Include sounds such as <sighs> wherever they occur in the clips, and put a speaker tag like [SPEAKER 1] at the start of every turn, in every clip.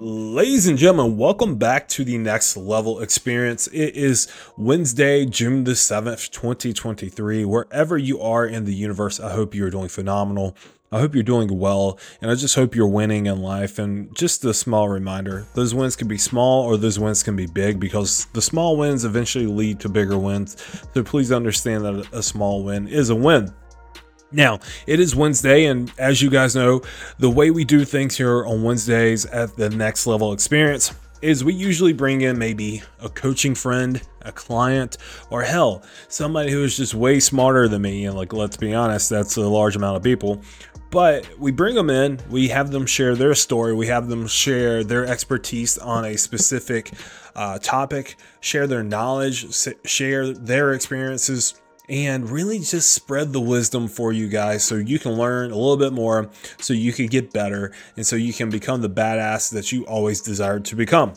[SPEAKER 1] Ladies and gentlemen, welcome back to the next level experience. It is Wednesday, June the 7th, 2023. Wherever you are in the universe, I hope you're doing phenomenal. I hope you're doing well, and I just hope you're winning in life. And just a small reminder those wins can be small or those wins can be big because the small wins eventually lead to bigger wins. So please understand that a small win is a win. Now, it is Wednesday, and as you guys know, the way we do things here on Wednesdays at the Next Level Experience is we usually bring in maybe a coaching friend, a client, or hell, somebody who is just way smarter than me. And like, let's be honest, that's a large amount of people. But we bring them in, we have them share their story, we have them share their expertise on a specific uh, topic, share their knowledge, share their experiences and really just spread the wisdom for you guys so you can learn a little bit more, so you can get better, and so you can become the badass that you always desired to become.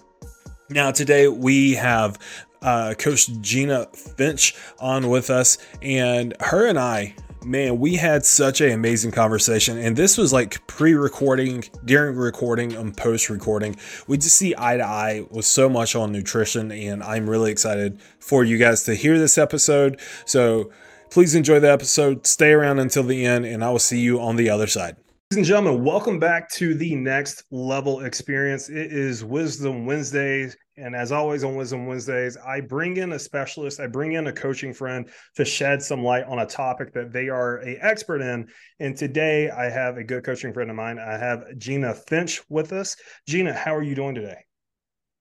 [SPEAKER 1] Now, today we have uh, Coach Jeanna Finch on with us, and her and I man, we had such an amazing conversation. And this was like pre recording, during recording, and post recording. We just see eye to eye with so much on nutrition. And I'm really excited for you guys to hear this episode. So please enjoy the episode. Stay around until the end, and I will see you on the other side. Ladies and gentlemen, welcome back to the next level experience. It is Wisdom Wednesdays. And as always on Wisdom Wednesdays, I bring in a specialist, I bring in a coaching friend to shed some light on a topic that they are a expert in. And today I have a good coaching friend of mine. I have Jeanna Finch with us. Jeanna, how are you doing today?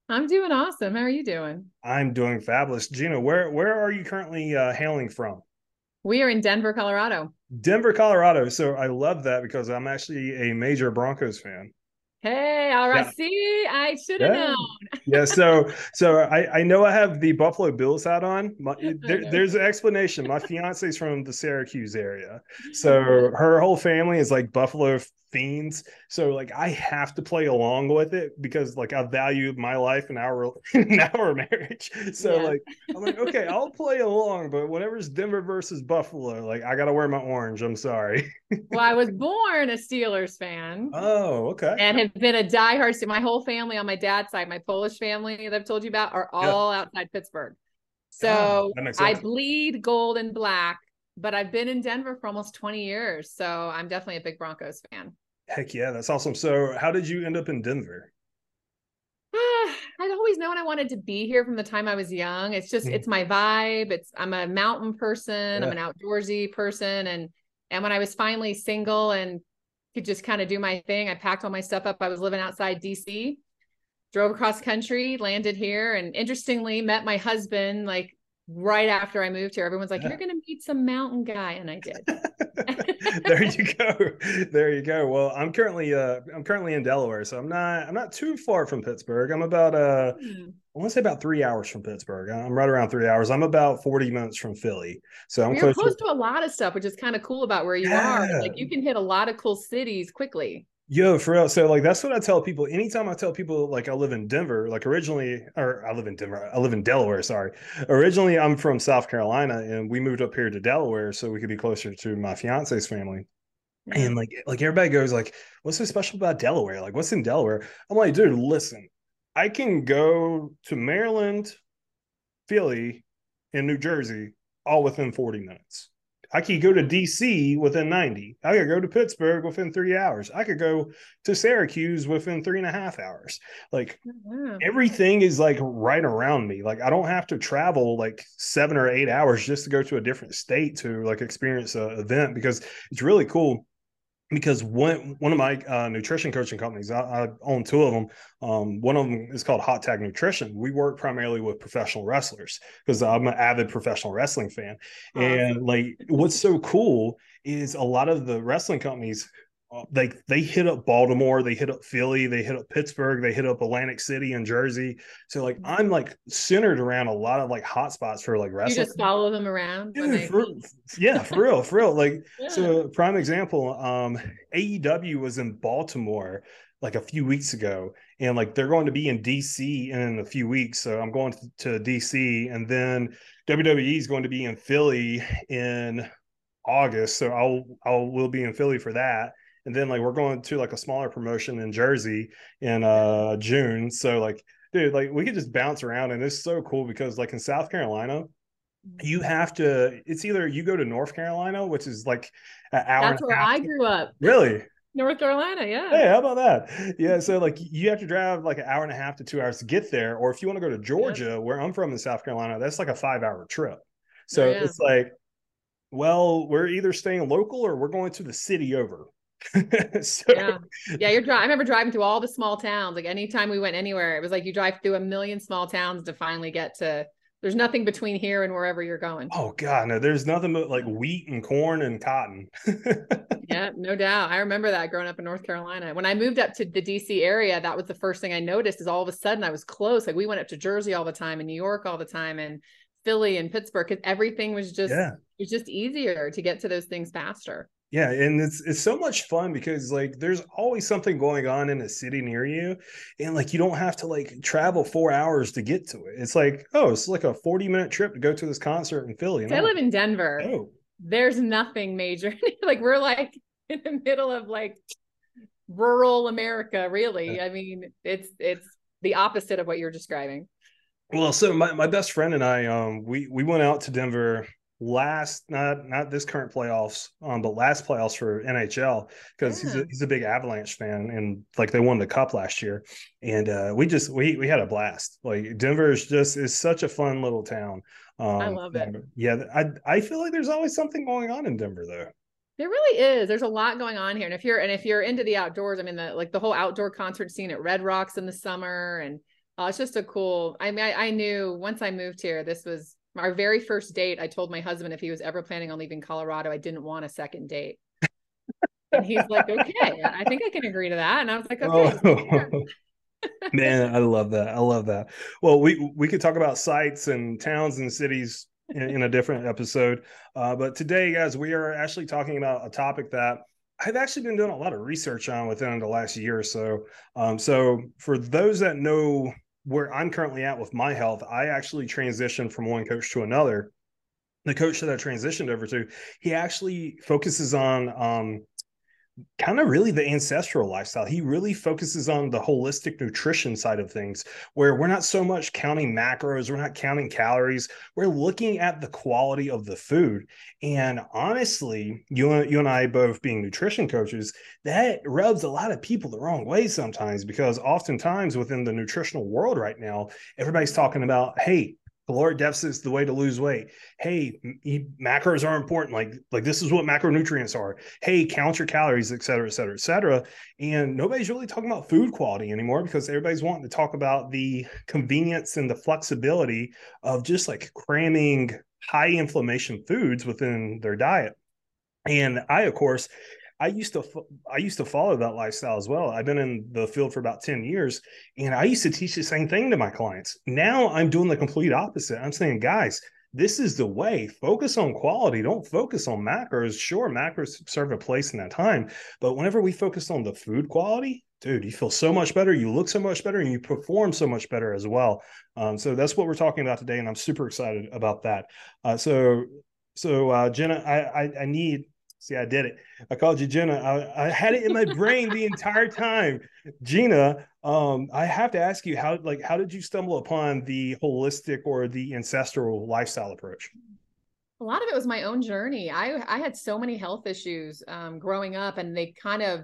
[SPEAKER 2] I'm doing awesome. How are you doing?
[SPEAKER 1] I'm doing fabulous. Jeanna, where where are you currently uh, hailing from?
[SPEAKER 2] We are in Denver, Colorado.
[SPEAKER 1] Denver, Colorado. So I love that because I'm actually a major Broncos fan.
[SPEAKER 2] Hey, all right. Yeah. See, I should have yeah. known.
[SPEAKER 1] yeah. So, so I, I know I have the Buffalo Bills hat on. My, <laughs> there, there's an explanation. My fiance is from the Syracuse area, <laughs> so her whole family is like Buffalo fiends. So like I have to play along with it because like I value my life and our <laughs> and our marriage. So yeah. like I'm like, okay, I'll play along, but whenever it's Denver versus Buffalo, like I gotta wear my orange. I'm sorry.
[SPEAKER 2] well, I was born a Steelers fan.
[SPEAKER 1] Oh, okay.
[SPEAKER 2] And have been a diehard. My whole family on my dad's side, my Polish family that I've told you about, are all yeah. outside Pittsburgh. So oh, I bleed gold and black but I've been in Denver for almost 20 years. So I'm definitely a big Broncos fan.
[SPEAKER 1] Heck yeah, that's awesome. So, how did you end up in Denver? <sighs>
[SPEAKER 2] I'd always known I wanted to be here from the time I was young. It's just mm-hmm. it's my vibe. It's I'm a mountain person. Yeah. I'm an outdoorsy person, and and when I was finally single and could just kind of do my thing, I packed all my stuff up. I was living outside DC, drove across country, landed here, and interestingly met my husband like right after I moved here. Everyone's like, "You're going to meet some mountain guy," and I did. <laughs>
[SPEAKER 1] there you go. There you go. Well, I'm currently uh I'm currently in Delaware, so I'm not I'm not too far from Pittsburgh. I'm about uh mm. I want to say about three hours from Pittsburgh. I'm right around three hours. I'm about 40 minutes from Philly. So I'm
[SPEAKER 2] close, close to-, to, a lot of stuff, which is kind of cool about where you yeah. are. Like you can hit a lot of cool cities quickly.
[SPEAKER 1] Yo, for real. So like that's what I tell people. Anytime I tell people like I live in Denver, like originally or I live in Denver, I live in Delaware, sorry. Originally I'm from South Carolina and we moved up here to Delaware so we could be closer to my fiance's family. Mm-hmm. And like like everybody goes like, what's so special about Delaware? Like what's in Delaware? I'm like, dude, listen, I can go to Maryland, Philly, and New Jersey all within 40 minutes. I could go to DC within 90. I could go to Pittsburgh within three hours. I could go to Syracuse within three and a half hours. Like mm-hmm. everything is like right around me. Like I don't have to travel like seven or eight hours just to go to a different state to like experience an event because it's really cool because one one of my uh, nutrition coaching companies, I, I, own two of them. Um, one of them is called Hot Tag Nutrition. We work primarily with professional wrestlers because I'm an avid professional wrestling fan. And like, what's so cool is a lot of the wrestling companies like they hit up Baltimore, they hit up Philly, they hit up Pittsburgh, they hit up Atlantic City and Jersey. So like I'm like centered around a lot of like hotspots for like wrestling.
[SPEAKER 2] You just follow them around.
[SPEAKER 1] Yeah, for, <laughs> yeah, for real, for real. Like yeah. so prime example, um AEW was in Baltimore like a few weeks ago and like they're going to be in DC in a few weeks. So I'm going to, to DC and then WWE is going to be in Philly in August. So I'll I'll will be in Philly for that and then like we're going to like a smaller promotion in Jersey in uh June. So like, dude, like we could just bounce around, and it's so cool because like in South Carolina, you
[SPEAKER 2] Mm-hmm.
[SPEAKER 1] have to. It's either you go to North Carolina, which is like an hour.
[SPEAKER 2] That's where I grew up,
[SPEAKER 1] Really?
[SPEAKER 2] North Carolina. Yeah.
[SPEAKER 1] Hey, how about that? Yeah, so like you have to drive like an hour and a half to two hours to get there, or if you want to go to Georgia, where I'm from in South Carolina, that's like a five hour trip. So
[SPEAKER 2] Oh, yeah.
[SPEAKER 1] it's like, well, we're either staying local or we're going to the city over. <laughs> so
[SPEAKER 2] yeah. Yeah you're driving i remember driving through all the small towns like anytime we went anywhere it was like you drive through a million small towns to finally get to there's nothing between here and wherever you're going.
[SPEAKER 1] Oh god, no, there's nothing but like wheat and corn and cotton. <laughs>
[SPEAKER 2] yeah no doubt. I remember that growing up in north carolina. When i moved up to the dc area that was the first thing i noticed is all of a sudden i was close. Like we went up to jersey all the time and new york all the time and philly and pittsburgh because everything was just
[SPEAKER 1] yeah.
[SPEAKER 2] it was just easier to get to those things faster
[SPEAKER 1] Yeah, and it's it's so much fun because like there's always something going on in a city near you, and like you don't have to like travel four hours to get to it. It's like oh, it's like a forty minute trip to go to this concert in Philly. And
[SPEAKER 2] i live in denver
[SPEAKER 1] oh,
[SPEAKER 2] there's nothing major. <laughs> like we're like in the middle of like rural America, really. I mean, it's it's the opposite of what you're describing.
[SPEAKER 1] well, so my, my best friend and I, um, we we went out to Denver last not not this current playoffs, um, but last playoffs for NHL because he's a he's a big Avalanche fan and like they won the cup last year, and uh, we just we we had a blast. Like Denver is just is such a fun little town. Um,
[SPEAKER 2] I love it.
[SPEAKER 1] Yeah, I I feel like there's always something going on in Denver though.
[SPEAKER 2] There really is. There's a lot going on here. And if you're and if you're into the outdoors, I mean the like the whole outdoor concert scene at Red Rocks in the summer and uh, it's just a cool I mean I, I knew once I moved here, this was our very first date. I told my husband if he was ever planning on leaving Colorado, I didn't want a second date. and he's like, okay, I think I can agree to that. And I was like, okay.
[SPEAKER 1] Oh. <laughs> Man, I love that. I love that. Well, we we could talk about sites and towns and cities in, in a different episode, uh, but today, guys, we are actually talking about a topic that I've actually been doing a lot of research on within the last year or so. Um, so, for those that know where I'm currently at with my health, I actually transitioned from one coach to another. The coach that I transitioned over to, he actually focuses on um, kind of really the ancestral lifestyle. He really focuses on the holistic nutrition side of things, where we're not so much counting macros, we're not counting calories, we're looking at the quality of the food. And honestly, you and you and I both being nutrition coaches, that rubs a lot of people the wrong way sometimes because oftentimes within the nutritional world right now, everybody's talking about, hey, caloric deficit is the way to lose weight. Hey, macros are important. Like, like this is what macronutrients are. Hey, count your calories, et cetera, et cetera, et cetera. And nobody's really talking about food quality anymore because everybody's wanting to talk about the convenience and the flexibility of just like cramming high inflammation foods within their diet. And I, of course, I used to I used to follow that lifestyle as well. I've been in the field for about 10 years and I used to teach the same thing to my clients. Now I'm doing the complete opposite. I'm saying, guys, this is the way. Focus on quality. Don't focus on macros. Sure, macros serve a place in that time, but whenever we focus on the food quality, dude, you feel so much better. You look so much better, and you perform so much better as well. Um, so that's what we're talking about today, and I'm super excited about that. Uh, so, so uh, Jenna, I, I I need. See, I did it. I called you Jenna. I, I had it in my brain the entire time. Jeanna, um, I have to ask you how like how did you stumble upon the holistic or the ancestral lifestyle approach?
[SPEAKER 2] A lot of it was my own journey. I I had so many health issues um, growing up, and they kind of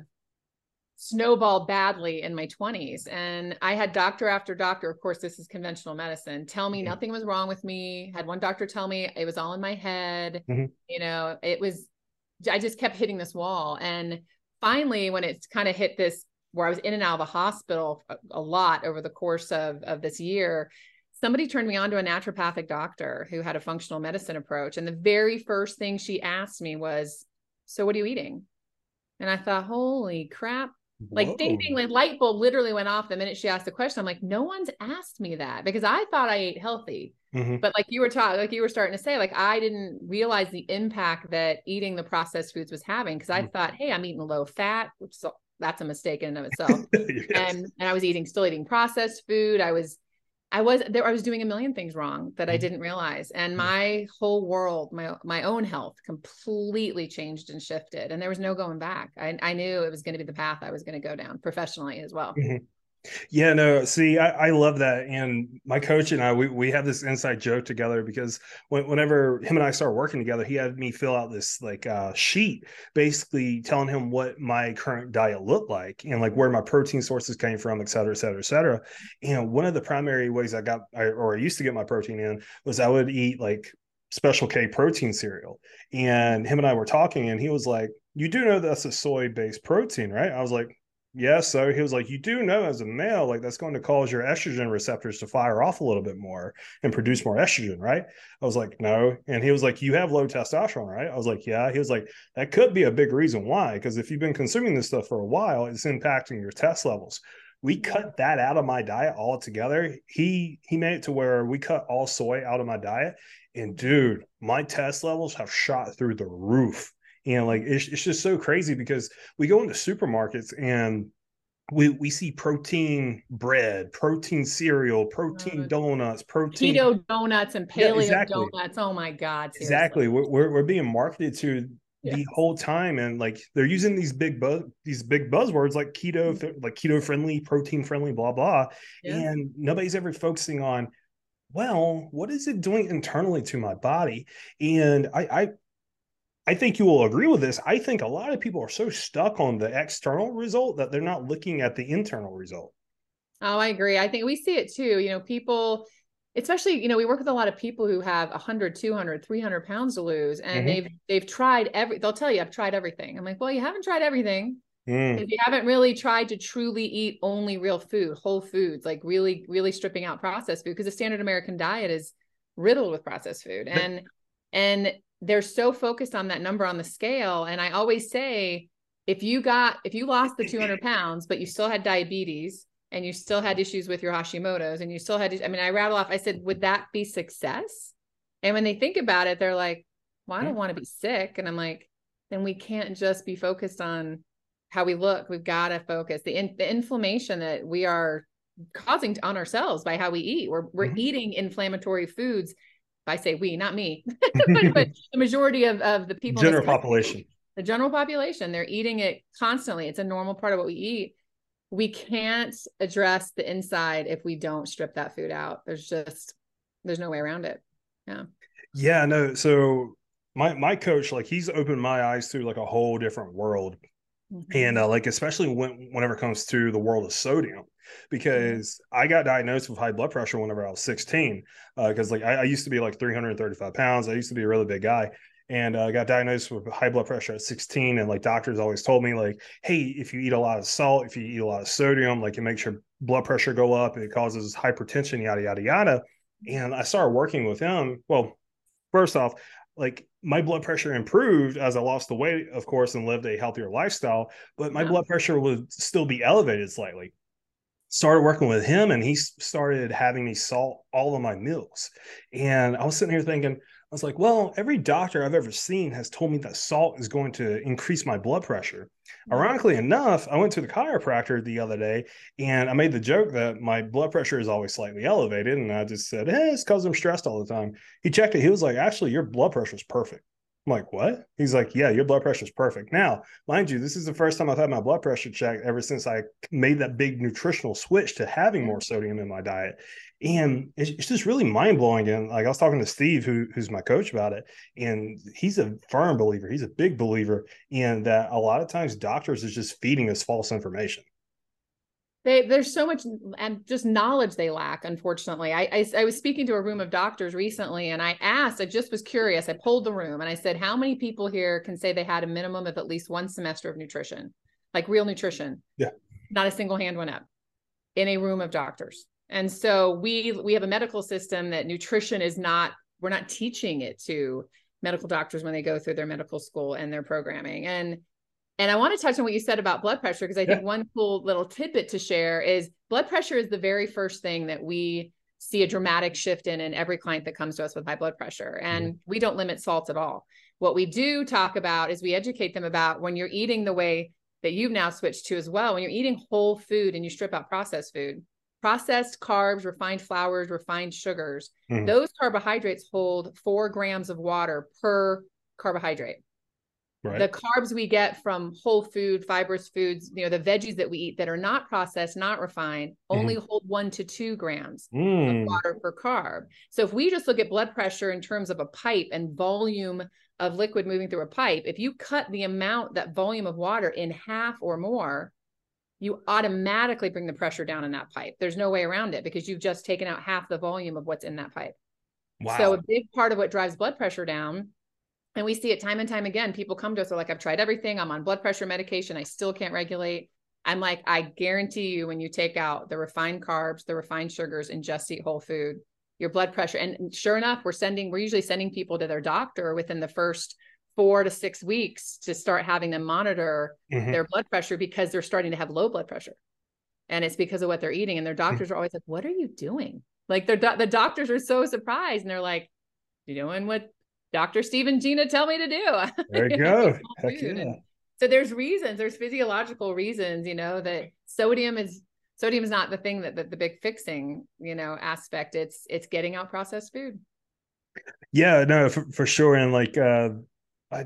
[SPEAKER 2] snowballed badly in my 20s. And I had doctor after doctor. Of course, this is conventional medicine. Tell me
[SPEAKER 1] Mhm.
[SPEAKER 2] nothing was wrong with me. Had one doctor tell me it was all in my head.
[SPEAKER 1] Mhm.
[SPEAKER 2] You know, it was. I just kept hitting this wall, and finally, when it's kind of hit this where I was in and out of the hospital a, a lot over the course of of this year somebody turned me on to a naturopathic doctor who had a functional medicine approach. And the very first thing she asked me was, So, what are you eating? And I thought, Holy crap. Like, ding, ding, like light bulb literally went off the minute she asked the question. I'm like, No one's asked me that because I thought I ate healthy.
[SPEAKER 1] Mhm.
[SPEAKER 2] But like you were talking, like you were starting to say, like I didn't realize the impact that eating the processed foods was having because I
[SPEAKER 1] Mm.
[SPEAKER 2] thought, hey, I'm eating low fat, which is, that's a mistake in and of <laughs> itself
[SPEAKER 1] Yes.
[SPEAKER 2] and and I was eating still eating processed food. I was I was there. I was doing a million things wrong that I
[SPEAKER 1] Mm-hmm.
[SPEAKER 2] didn't realize, and my whole world, my my own health, completely changed and shifted, and there was no going back. I I knew it was going to be the path I was going to go down professionally as well.
[SPEAKER 1] Yeah, no, see, I, I love that. And my coach and I, we, we have this inside joke together because when, whenever him and I started working together, he had me fill out this like uh, sheet, basically telling him what my current diet looked like and like where my protein sources came from, et cetera, et cetera, et cetera. And one of the primary ways I got, I, or I used to get my protein in was I would eat like Special K protein cereal. And him and I were talking, and he was like, You do know that's a soy based protein, right? I was like, Yes, so he was like, you do know as a male, like that's going to cause your estrogen receptors to fire off a little bit more and produce more estrogen, right? I was like, no. And he was like, you have low testosterone, right? I was like, yeah. He was like, that could be a big reason why, because if you've been consuming this stuff for a while, it's impacting your test levels. We cut that out of my diet altogether. He he made it to where we cut all soy out of my diet, and dude, my test levels have shot through the roof and like it's, it's just so crazy because we go into supermarkets and we we see protein bread, protein cereal, protein
[SPEAKER 2] Uh,
[SPEAKER 1] donuts, protein
[SPEAKER 2] Keto donuts and
[SPEAKER 1] Yeah,
[SPEAKER 2] paleo
[SPEAKER 1] exactly.
[SPEAKER 2] donuts. Oh my god! seriously.
[SPEAKER 1] exactly. We're, we're we're being marketed to the whole time, and like they're using these big buzz these big buzzwords like keto, like keto friendly, protein friendly, blah blah,
[SPEAKER 2] Yeah.
[SPEAKER 1] and nobody's ever focusing on well, what is it doing internally to my body? And I, I I think you will agree with this. I think a lot of people are so stuck on the external result that they're not looking at the internal result.
[SPEAKER 2] Oh, I agree. I think we see it too. You know, people, especially, you know, we work with a lot of people who have 100, 200, 300 pounds to lose and
[SPEAKER 1] Mhm.
[SPEAKER 2] they've they've tried every they'll tell you I've tried everything. I'm like, "Well, you haven't tried everything.
[SPEAKER 1] Mm,
[SPEAKER 2] If you haven't really tried to truly eat only real food, whole foods, like really really stripping out processed food because the standard American diet is riddled with processed food." And and they're so focused on that number on the scale and I always say if you got if you lost the 200 pounds but you still had diabetes and you still had issues with your Hashimoto's and you still had, I mean, I rattle off, I said, would that be success? And when they think about it, they're like, well, I don't want to be sick. And I'm like, then we can't just be focused on how we look. We've got to focus the, in, the inflammation that we are causing on ourselves by how we eat. We're, we're
[SPEAKER 1] Mhm.
[SPEAKER 2] eating inflammatory foods. I say we, not me, <laughs> <laughs> but, but the majority of, of the people,
[SPEAKER 1] General population.
[SPEAKER 2] the general population they're eating it constantly it's a normal part of what we eat we can't address the inside if we don't strip that food out there's just there's no way around it
[SPEAKER 1] Yeah, Yeah. no. So my my coach, like he's opened my eyes through like a whole different world. And uh, like especially when whenever it comes to the world of sodium because i got diagnosed with high blood pressure whenever i was 16 because like I, I used to be like 335 pounds. I used to be a really big guy. And uh, i got diagnosed with high blood pressure at 16 and like doctors always told me like hey if you eat a lot of salt if you eat a lot of sodium like it makes your blood pressure go up. It causes hypertension yada yada yada. And i started working with him. Well first off like my blood pressure improved as I lost the weight, of course, and lived a healthier lifestyle, but my
[SPEAKER 2] Yeah.
[SPEAKER 1] blood pressure would still be elevated slightly. Started working with him, and he started having me salt all of my meals. And I was sitting here thinking, I was like, well, every doctor I've ever seen has told me that salt is going to increase my blood pressure. Mm-hmm. Ironically enough, I went to the chiropractor the other day and I made the joke that my blood pressure is always slightly elevated. And I just said, hey, it's because I'm stressed all the time. He checked it. He was like, actually, your blood pressure is perfect. I'm like, what? He's like, yeah, your blood pressure is perfect. Now, mind you, this is the first time I've had my blood pressure checked ever since I made that big nutritional switch to having more mm-hmm. sodium in my diet. And it's, it's just really mind blowing. And like I was talking to Steve, who, who's my coach about it, and he's a firm believer. He's a big believer in that a lot of times doctors is just feeding us false information.
[SPEAKER 2] They there's so much and just knowledge they lack unfortunately. I, I i was speaking to a room of doctors recently and i asked i just was curious. I polled the room and i said how many people here can say they had a minimum of at least one semester of nutrition? Like real nutrition?
[SPEAKER 1] Yeah.
[SPEAKER 2] not a single hand went up in a room of doctors. And so we we have a medical system that nutrition is not we're not teaching it to medical doctors when they go through their medical school and their programming. And and I want to touch on what you said about blood pressure because I think
[SPEAKER 1] Yeah.
[SPEAKER 2] one cool little tidbit to share is blood pressure is the very first thing that we see a dramatic shift in in every client that comes to us with high blood pressure. And we don't limit salt at all. What we do talk about is we educate them about when you're eating the way that you've now switched to as well, when you're eating whole food and you strip out processed food, processed carbs, refined flours, refined sugars,
[SPEAKER 1] Mhm.
[SPEAKER 2] those carbohydrates hold four grams of water per carbohydrate.
[SPEAKER 1] Right.
[SPEAKER 2] The carbs we get from whole food, fibrous foods, you know, the veggies that we eat that are not processed, not refined, only hold one to two grams of
[SPEAKER 1] Mm.
[SPEAKER 2] water per carb. So if we just look at blood pressure in terms of a pipe and volume of liquid moving through a pipe, if you cut the amount, that volume of water in half or more, you automatically bring the pressure down in that pipe. There's no way around it because you've just taken out half the volume of what's in that pipe.
[SPEAKER 1] Wow.
[SPEAKER 2] So a big part of what drives blood pressure down, and we see it time and time again. People come to us, they're like, I've tried everything. I'm on blood pressure medication. I still can't regulate. I'm like, I guarantee you, when you take out the refined carbs, the refined sugars, and just eat whole food, your blood pressure. And sure enough, we're sending, we're usually sending people to their doctor within the first four to six weeks to start having them monitor
[SPEAKER 1] Mhm.
[SPEAKER 2] their blood pressure because they're starting to have low blood pressure. And it's because of what they're eating. And their doctors are always like, What are you doing? Like do- the doctors are so surprised and they're like, You're doing what Dr. Steve and Jeanna tell me to do. <laughs>
[SPEAKER 1] There you go.
[SPEAKER 2] eat whole
[SPEAKER 1] Heck yeah.
[SPEAKER 2] So there's reasons, there's physiological reasons, you know, that sodium is sodium is not the thing that, that the big fixing, you know, aspect. It's it's getting out processed food.
[SPEAKER 1] Yeah, no, for, for sure. And like uh I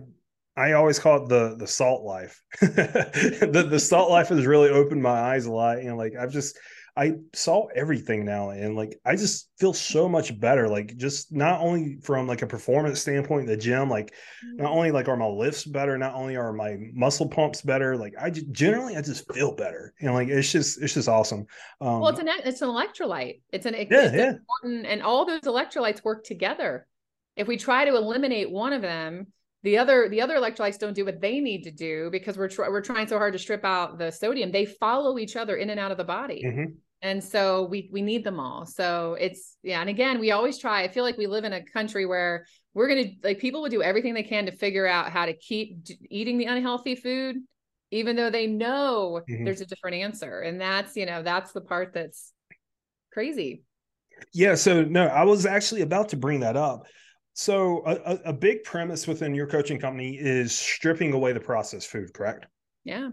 [SPEAKER 1] I always call it the the salt life. <laughs> the the salt life has really opened my eyes a lot. And like I've just I saw everything now and like I just feel so much better. Like just not only from like a performance standpoint in the gym, like not only like are my lifts better, not only are my muscle pumps better, like I just generally I just feel better. And like it's just it's just awesome. Um
[SPEAKER 2] Well, it's an it's an electrolyte. It's an
[SPEAKER 1] Yeah,
[SPEAKER 2] it's
[SPEAKER 1] yeah.
[SPEAKER 2] important, and all those electrolytes work together. If we try to eliminate one of them, the other the other electrolytes don't do what they need to do because we're try, we're trying so hard to strip out the sodium. They follow each other in and out of the body,
[SPEAKER 1] mhm.
[SPEAKER 2] and so we we need them all. So it's yeah, and again, we always try. I feel like we live in a country where we're gonna like people will do everything they can to figure out how to keep d- eating the unhealthy food even though they know
[SPEAKER 1] Mhm.
[SPEAKER 2] there's a different answer and that's you know that's the part that's crazy
[SPEAKER 1] Yeah, so no, I was actually about to bring that up. So a, a, a big premise within your coaching company is stripping away the processed food, correct?
[SPEAKER 2] yeah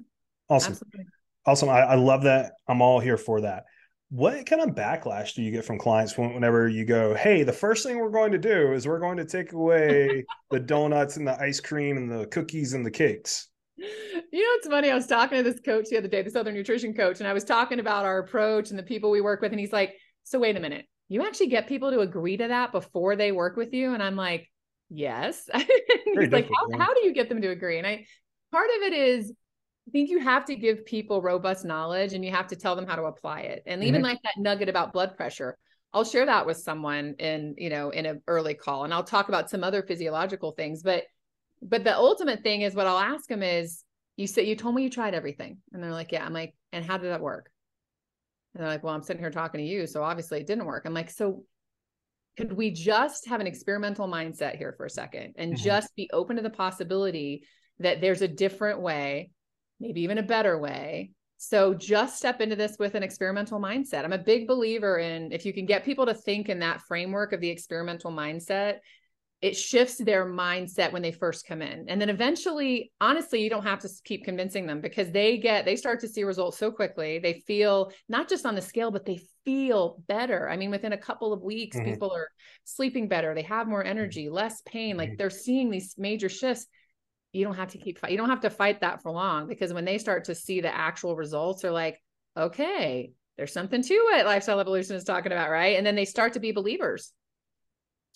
[SPEAKER 1] Awesome.
[SPEAKER 2] absolutely
[SPEAKER 1] Awesome. I, I love that. I'm all here for that. What kind of backlash do you get from clients when, whenever you go, hey, the first thing we're going to do is we're going to take away <laughs> the donuts and the ice cream and the cookies and the cakes?
[SPEAKER 2] you know it's funny i was talking to this coach the other day this other nutrition coach and i was talking about our approach and the people we work with and he's like so wait a minute you actually get people to agree to that before they work with you and i'm like yes <laughs> he's like how, how do you get them to agree and i part of it is I think you have to give people robust knowledge and you have to tell them how to apply it. And even
[SPEAKER 1] Mhm.
[SPEAKER 2] like that nugget about blood pressure, I'll share that with someone in, you know, in an early call and I'll talk about some other physiological things. But but the ultimate thing is what I'll ask them is you said you told me you tried everything. And they're like, Yeah. I'm like, and how did that work? And they're like, Well, I'm sitting here talking to you. So obviously it didn't work. I'm like, so could we just have an experimental mindset here for a second and
[SPEAKER 1] Mhm.
[SPEAKER 2] just be open to the possibility that there's a different way, maybe even a better way? So just step into this with an experimental mindset. I'm a big believer in if you can get people to think in that framework of the experimental mindset, it shifts their mindset when they first come in. And then eventually, honestly, you don't have to keep convincing them because they get, they start to see results so quickly. They feel not just on the scale, but they feel better. I mean, within a couple of weeks,
[SPEAKER 1] Mhm.
[SPEAKER 2] people are sleeping better. They have more energy, less pain. Like
[SPEAKER 1] Mhm.
[SPEAKER 2] they're seeing these major shifts. You don't have to keep, fight. you don't have to fight that for long because when they start to see the actual results, they're like, okay, there's something to it. Lifestyle evolution is talking about, right? And then they start to be believers.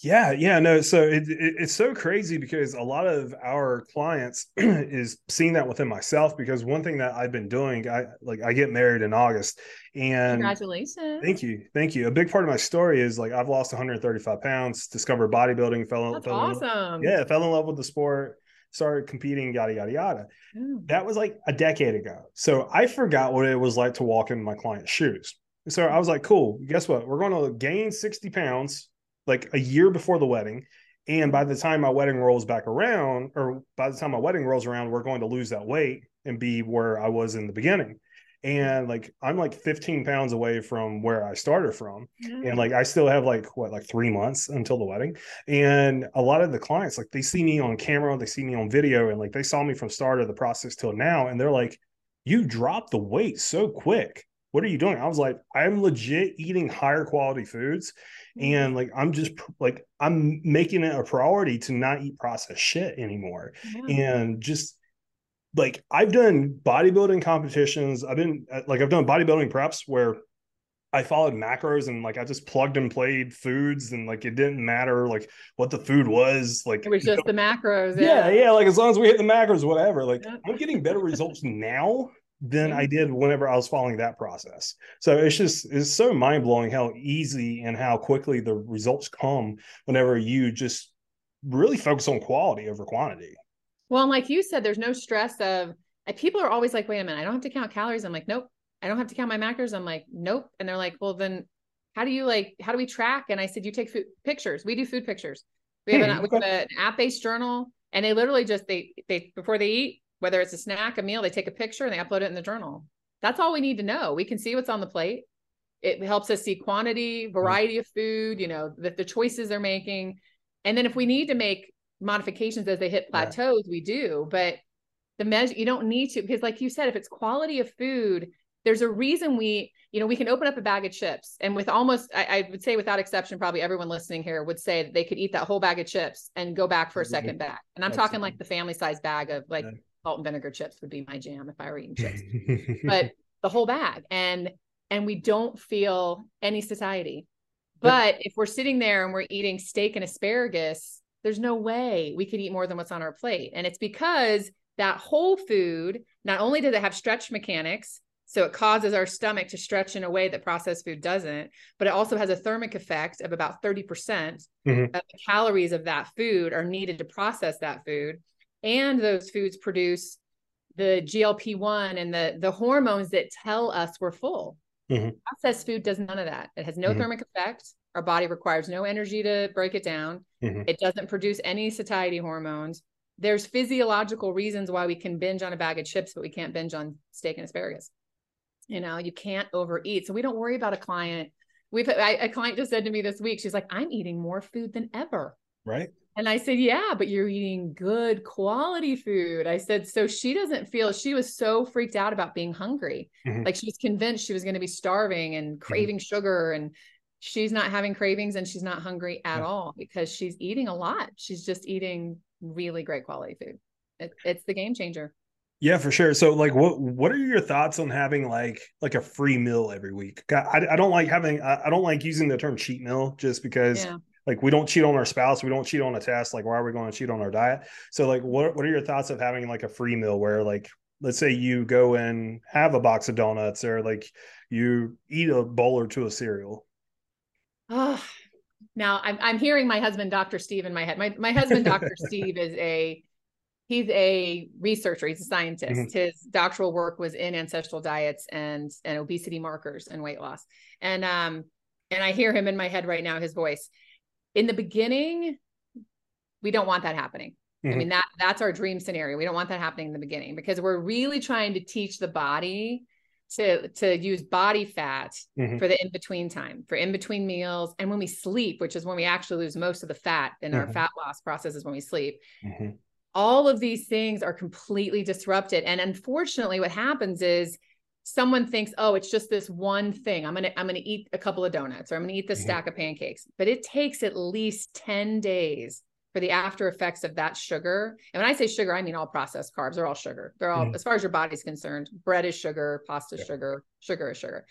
[SPEAKER 1] Yeah, yeah, no. So it, it, it's so crazy because a lot of our clients <clears throat> is seeing that within myself. Because one thing that I've been doing, I like I get married in August, and
[SPEAKER 2] Congratulations.
[SPEAKER 1] thank you, thank you. A big part of my story is like I've lost 135 pounds, discovered bodybuilding, fell,
[SPEAKER 2] That's
[SPEAKER 1] fell in,
[SPEAKER 2] awesome.
[SPEAKER 1] yeah, fell in love with the sport, started competing, yada yada yada.
[SPEAKER 2] Yeah.
[SPEAKER 1] That was like a decade ago. So I forgot what it was like to walk in my client's shoes. So I was like, cool, guess what? We're going to gain 60 pounds like a year before the wedding. And by the time my wedding rolls back around, or by the time my wedding rolls around, we're going to lose that weight and be where I was in the beginning. And like I'm like 15 pounds away from where I started from. And like I still have like what, like three months until the wedding. And a lot of the clients, like they see me on camera, they see me on video, and like they saw me from start of the process till now. And they're like, you dropped the weight so quick. what are you doing? I was like, I'm legit eating higher quality foods. Mm-hmm. And like, I'm just like, I'm making it a priority to not eat processed shit anymore. Yeah. And just like, I've done bodybuilding competitions. I've been uh, like, I've done bodybuilding preps where I followed macros and like I just plugged and played foods and like it didn't matter like what the food was like
[SPEAKER 2] it was just the macros
[SPEAKER 1] yeah. yeah yeah like as long as we hit the macros whatever like yeah. I'm getting better results <laughs> now than. I did whenever I was following that process so it's just it's so mind blowing how easy and how quickly the results come whenever you just really focus on quality over quantity
[SPEAKER 2] well and like you said there's no stress of people are always like wait a minute I don't have to count calories I'm like nope I don't have to count my macros. I'm like, nope. And they're like, well, then how do you like, how do we track? And I said, you take food pictures. We do food pictures. We have, an, hmm, okay. we have an app-based journal and they literally just, they, they, before they eat, whether it's a snack, a meal, they take a picture and they upload it in the journal. That's all we need to know. We can see what's on the plate. It helps us see quantity, variety of food, you know, the, the choices they're making. And then if we need to make modifications as they hit plateaus, yeah. we do. But the measure, you don't need to, because like you said, if it's quality of food, there's a reason we you know we can open up a bag of chips and with almost I, I, would say without exception probably everyone listening here would say that they could eat that whole bag of chips and go back for a second bag and i'm Absolutely. talking like the family size bag of like yeah. Salt and vinegar chips would be my jam if i were eating chips. <laughs> But the whole bag. And and we don't feel any satiety. But if we're sitting there and we're eating steak and asparagus there's no way we could eat more than what's on our plate. And it's because that whole food not only does it have stretch mechanics so it causes our stomach to stretch in a way that processed food doesn't, but it also has a thermic effect of about 30% mm hmm of the calories of that food are needed to process that food. And those foods produce the GLP-1 and the, the hormones that tell us we're full. Mm-hmm. Processed food does none of that. It has no mm-hmm. thermic effect. Our body requires no energy to break it down. Mm-hmm. It doesn't produce any satiety hormones. There's physiological reasons why we can binge on a bag of chips, but we can't binge on steak and asparagus you know you can't overeat so we don't worry about a client we've I, a client just said to me this week she's like i'm eating more food than ever
[SPEAKER 1] right
[SPEAKER 2] and i said yeah but you're eating good quality food i said so she doesn't feel she was so freaked out about being hungry mm-hmm. like she was convinced she was going to be starving and mm-hmm. craving mm-hmm. sugar and she's not having cravings and she's not hungry at yeah. all because she's eating a lot she's just eating really great quality food it, it's the game changer
[SPEAKER 1] yeah, for sure. So, like, what what are your thoughts on having like like a free meal every week? I, I don't like having I, don't like using the term cheat meal just because yeah. Like we don't cheat on our spouse, we don't cheat on a test. Like, why are we going to cheat on our diet? So, like, what what are your thoughts of having like a free meal where like let's say you go and have a box of donuts or like you eat a bowl or two of cereal?
[SPEAKER 2] Oh, now I'm I'm hearing my husband, Dr. Steve, in my head. My my husband, Dr. <laughs> Steve, is a he's a researcher he's a scientist mm-hmm. his doctoral work was in ancestral diets and and obesity markers and weight loss and um and i hear him in my head right now his voice in the beginning we don't want that happening mm-hmm. i mean that that's our dream scenario we don't want that happening in the beginning because we're really trying to teach the body to to use body fat mm-hmm. for the in between time for in between meals and when we sleep which is when we actually lose most of the fat in our mm-hmm. fat loss process is when we sleep mm-hmm all of these things are completely disrupted and unfortunately what happens is someone thinks oh it's just this one thing i'm going to i'm going to eat a couple of donuts or i'm going to eat this mm-hmm. stack of pancakes but it takes at least 10 days for the after effects of that sugar and when i say sugar i mean all processed carbs they're all sugar they're all mm-hmm. as far as your body's concerned bread is sugar pasta yeah. sugar sugar is sugar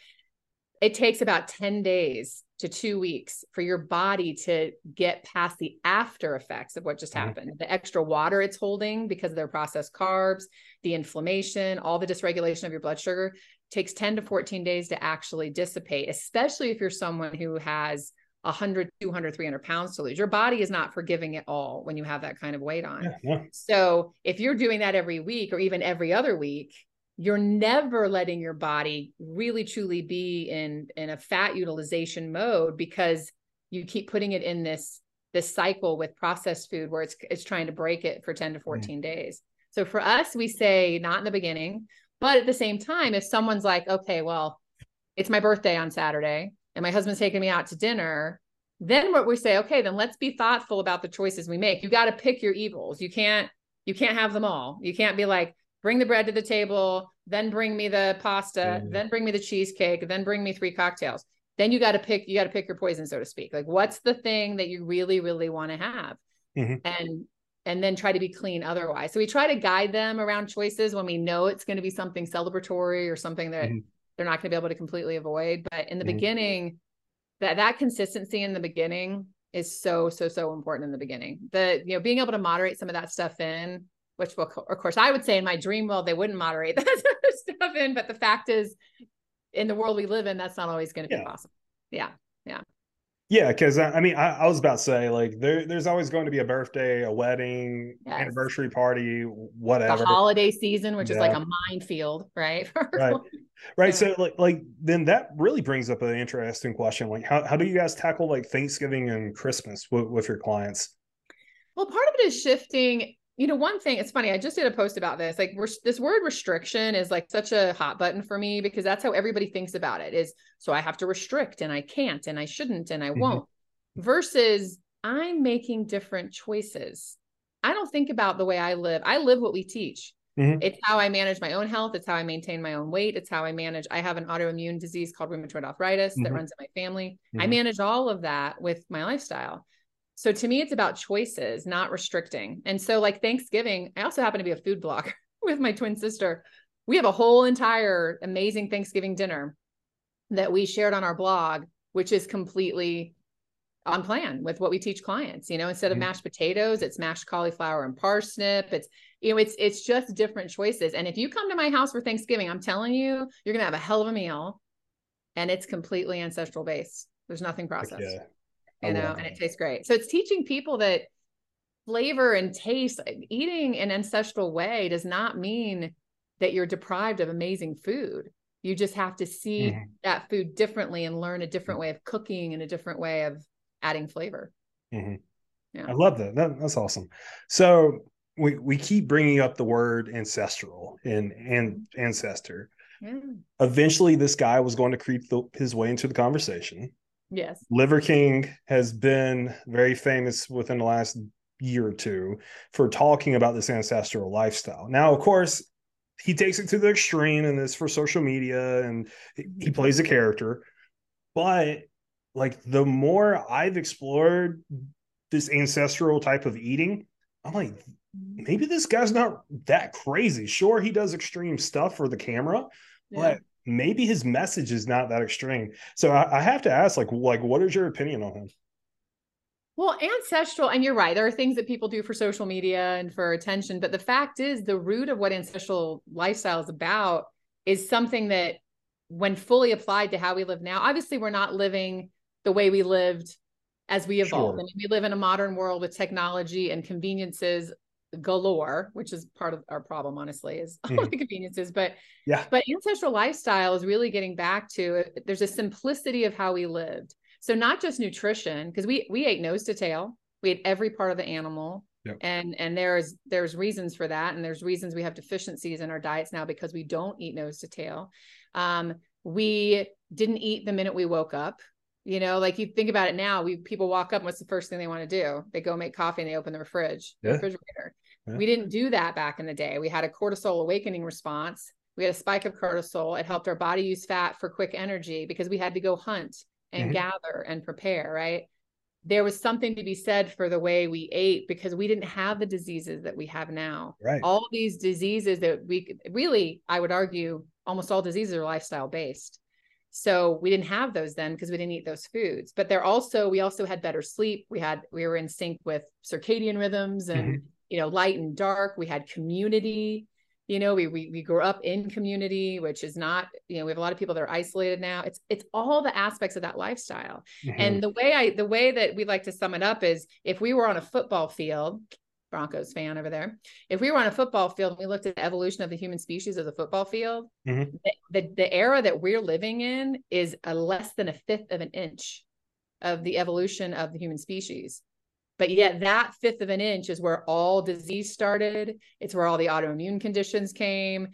[SPEAKER 2] it takes about 10 days to two weeks for your body to get past the after effects of what just mm-hmm. happened the extra water it's holding because of their processed carbs the inflammation all the dysregulation of your blood sugar takes 10 to 14 days to actually dissipate especially if you're someone who has 100 200 300 pounds to lose your body is not forgiving it all when you have that kind of weight on yeah, yeah. so if you're doing that every week or even every other week you're never letting your body really truly be in in a fat utilization mode because you keep putting it in this this cycle with processed food where it's it's trying to break it for 10 to mm. 14 mm. days so for us we say not in the beginning but at the same time if someone's like okay well it's my birthday on saturday and my husband's taking me out to dinner then what we say okay then let's be thoughtful about the choices we make you got to pick your evils you can't you can't have them all you can't be like bring the bread to the table, then bring me the pasta,
[SPEAKER 1] Yeah.
[SPEAKER 2] then bring me the cheesecake, then bring me three cocktails. Then you got to pick, you got to pick your poison, so to speak. Like, what's the thing that you really, really want to have?
[SPEAKER 1] Mhm.
[SPEAKER 2] And and then try to be clean otherwise. So we try to guide them around choices when we know it's going to be something celebratory or something that
[SPEAKER 1] Mhm.
[SPEAKER 2] they're not going to be able to completely avoid. But in the
[SPEAKER 1] Mhm.
[SPEAKER 2] beginning, that that consistency in the beginning is so so so important in the beginning. The you know being able to moderate some of that stuff in, which will of course I would say in my dream world they wouldn't moderate <laughs> that stuff in, but the fact is, in the world we live in, that's not always going to
[SPEAKER 1] Yeah.
[SPEAKER 2] be possible. Yeah,
[SPEAKER 1] Yeah, Yeah. because I, I mean, I, I was about to say like there, there's always going to be a birthday, a wedding,
[SPEAKER 2] Yes.
[SPEAKER 1] anniversary party,
[SPEAKER 2] the
[SPEAKER 1] whatever.
[SPEAKER 2] holiday season, which is like a minefield, right? <laughs>
[SPEAKER 1] Right. Right.
[SPEAKER 2] Yeah.
[SPEAKER 1] So like like then that really brings up an interesting question. Like how, how do you guys tackle like Thanksgiving and Christmas with, with your clients?
[SPEAKER 2] Well, part of it is shifting. You know, one thing, it's funny, I just did a post about this. Like, res- this word restriction is like such a hot button for me because that's how everybody thinks about it is so I have to restrict and I can't and I shouldn't and I
[SPEAKER 1] Mhm.
[SPEAKER 2] won't, versus I'm making different choices. I don't think about the way I live. I live what we teach.
[SPEAKER 1] Mhm.
[SPEAKER 2] It's how I manage my own health. It's how I maintain my own weight. It's how I manage. I have an autoimmune disease called rheumatoid arthritis that
[SPEAKER 1] Mhm.
[SPEAKER 2] runs in my family. I
[SPEAKER 1] Mhm.
[SPEAKER 2] manage all of that with my lifestyle. So to me, it's about choices, not restricting. And so, like Thanksgiving, I also happen to be a food blogger <laughs> with my twin sister. We have a whole entire amazing Thanksgiving dinner that we shared on our blog, which is completely on plan with what we teach clients. You know, instead of
[SPEAKER 1] Mhm.
[SPEAKER 2] mashed potatoes, it's mashed cauliflower and parsnip. It's you know, it's it's just different choices. And if you come to my house for Thanksgiving, I'm telling you, you're gonna have a hell of a meal, and it's completely ancestral based. There's nothing processed
[SPEAKER 1] yeah. I
[SPEAKER 2] you know, and it tastes great. So it's teaching people that flavor and taste, eating an ancestral way does not mean that you're deprived of amazing food. You just have to see
[SPEAKER 1] Mhm.
[SPEAKER 2] that food differently and learn a different way of cooking and a different way of adding flavor.
[SPEAKER 1] Mhm.
[SPEAKER 2] Yeah.
[SPEAKER 1] I love that. that. That's awesome. So we, we keep bringing up the word ancestral and, and ancestor.
[SPEAKER 2] Yeah.
[SPEAKER 1] Eventually, this guy was going to creep the, his way into the conversation.
[SPEAKER 2] Yes.
[SPEAKER 1] Liver King has been very famous within the last year or two for talking about this ancestral lifestyle. Now, of course, he takes it to the extreme and it's for social media and he- plays a character. But like the more I've explored this ancestral type of eating, I'm like, maybe this guy's not that crazy. Sure, he does extreme stuff for the camera,
[SPEAKER 2] Yeah.
[SPEAKER 1] but maybe his message is not that extreme. So I, I have to ask, like, like, what is your opinion on him?
[SPEAKER 2] Well, ancestral, and you're right. There are things that people do for social media and for attention, but the fact is, the root of what ancestral lifestyle is about is something that, when fully applied to how we live now, obviously we're not living the way we lived as we evolved.
[SPEAKER 1] Sure.
[SPEAKER 2] I mean, we live in a modern world with technology and conveniences galore, which is part of our problem, honestly, is <laughs> all
[SPEAKER 1] Mhm.
[SPEAKER 2] the conveniences. But
[SPEAKER 1] Yeah.
[SPEAKER 2] but ancestral lifestyle is really getting back to there's a simplicity of how we lived. So not just nutrition, because we we ate nose to tail. We ate every part of the animal.
[SPEAKER 1] Yep.
[SPEAKER 2] And and there's there's reasons for that. And there's reasons we have deficiencies in our diets now because we don't eat nose to tail. Um, we didn't eat the minute we woke up. You know, like you think about it now, we people walk up, what's the first thing they want to do? They go make coffee and they open the fridge, the
[SPEAKER 1] Yeah.
[SPEAKER 2] refrigerator.
[SPEAKER 1] Yeah.
[SPEAKER 2] We didn't do that back in the day. We had a cortisol awakening response. We had a spike of cortisol. It helped our body use fat for quick energy because we had to go hunt and
[SPEAKER 1] Mhm.
[SPEAKER 2] gather and prepare, right? There was something to be said for the way we ate because we didn't have the diseases that we have now.
[SPEAKER 1] Right.
[SPEAKER 2] All these diseases that we really, I would argue, almost all diseases are lifestyle based. So we didn't have those then because we didn't eat those foods. But they're also, we also had better sleep. We had, we were in sync with circadian rhythms and, you know, light and dark. We had community. You know, we, we we grew up in community, which is not, you know, we have a lot of people that are isolated now. It's it's all the aspects of that lifestyle.
[SPEAKER 1] Mhm.
[SPEAKER 2] And the way I the way that we like to sum it up is if we were on a football field, Broncos fan over there, if we were on a football field and we looked at the evolution of the human species as a football field,
[SPEAKER 1] Mhm.
[SPEAKER 2] the, the the era that we're living in is a less than a fifth of an inch of the evolution of the human species. But yet that fifth of an inch is where all disease started. It's where all the autoimmune conditions came.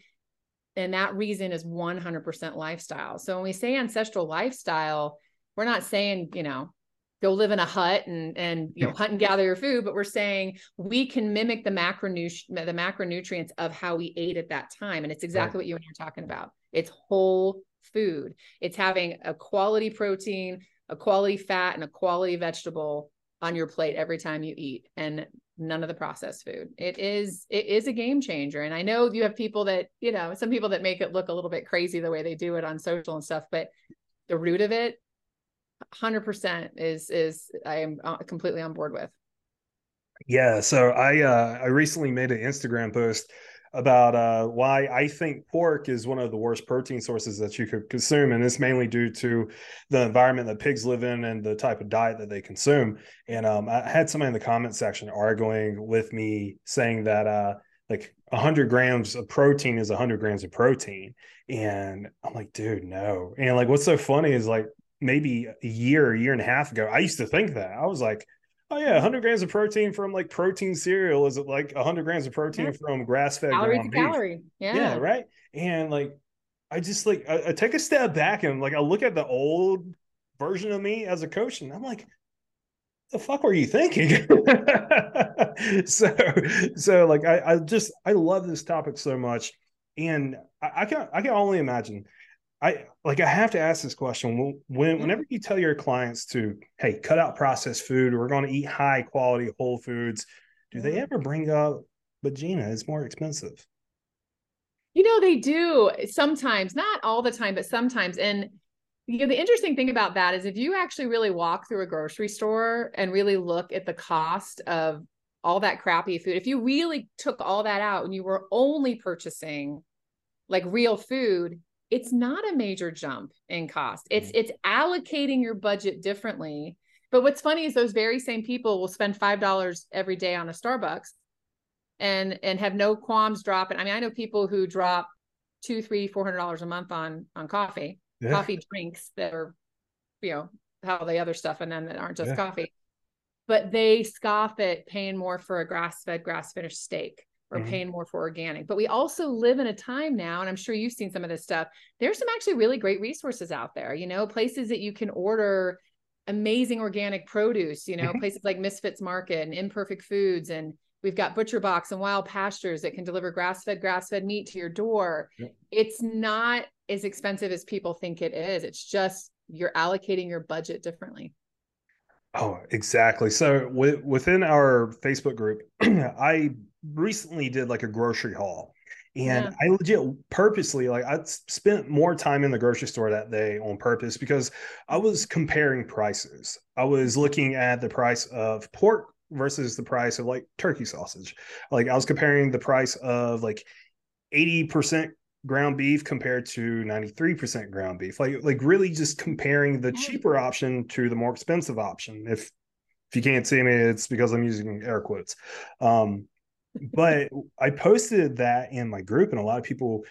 [SPEAKER 2] And that reason is 100% lifestyle. So when we say ancestral lifestyle, we're not saying, you know, go live in a hut and and you know hunt and gather your food but we're saying we can mimic the macronutri- the macronutrients of how we ate at that time and it's exactly right. what you and you're talking about it's whole food it's having a quality protein a quality fat and a quality vegetable on your plate every time you eat and none of the processed food. It is it is a game changer and i know you have people that you know some people that make it look a little bit crazy the way they do it on social and stuff but the root of it 100% is is i am uh, completely on board with.
[SPEAKER 1] Yeah so i uh i recently made an instagram post about uh, why I think pork is one of the worst protein sources that you could consume. And it's mainly due to the environment that pigs live in and the type of diet that they consume. And um, I had somebody in the comment section arguing with me saying that uh, like 100 grams of protein is 100 grams of protein. And I'm like, dude, no. And like, what's so funny is like maybe a year, a year and a half ago, I used to think that. I was like, Oh yeah, 100 grams of protein from like protein cereal is it like 100 grams of protein yeah. from grass-fed
[SPEAKER 2] calorie to calorie. Yeah.
[SPEAKER 1] yeah, right. And like, I just like I, I, take a step back and like I look at the old version of me as a coach, and I'm like, the fuck were you thinking? <laughs> so, so like I, I just I love this topic so much, and I, I can I can only imagine I like I have to ask this question when mm-hmm. whenever you tell your clients to hey cut out processed food we're going to eat high quality whole foods do they mm-hmm. ever bring up but Jeanna it's more expensive
[SPEAKER 2] you know they do sometimes not all the time but sometimes and you know the interesting thing about that is if you actually really walk through a grocery store and really look at the cost of all that crappy food if you really took all that out and you were only purchasing like real food it's not a major jump in cost. It's mm-hmm. it's allocating your budget differently. But what's funny is those very same people will spend five dollars every day on a Starbucks and and have no qualms dropping. I mean, I know people who drop two, three, four hundred dollars a month on on coffee, yeah. coffee drinks that are, you know, how the other stuff and then that aren't just yeah. coffee. But they scoff at paying more for a grass-fed, grass-finished steak or mm-hmm. paying more for organic. But we also live in a time now, and I'm sure you've seen some of this stuff. There's some actually really great resources out there, you know, places that you can order amazing organic produce, you know, mm-hmm. places like Misfits Market and Imperfect Foods. And we've got Butcher Box and Wild Pastures that can deliver grass fed, grass fed meat to your door. Yep. It's not as expensive as people think it is. It's just you're allocating your budget differently.
[SPEAKER 1] Oh, exactly. So w- within our Facebook group, <clears throat> I recently did like a grocery haul. And yeah. I legit purposely like I spent more time in the grocery store that day on purpose because I was comparing prices. I was looking at the price of pork versus the price of like turkey sausage. Like I was comparing the price of like 80% ground beef compared to 93% ground beef. Like like really just comparing the cheaper option to the more expensive option. If if you can't see me, it's because I'm using air quotes. Um, but I posted that in my group, and a lot of people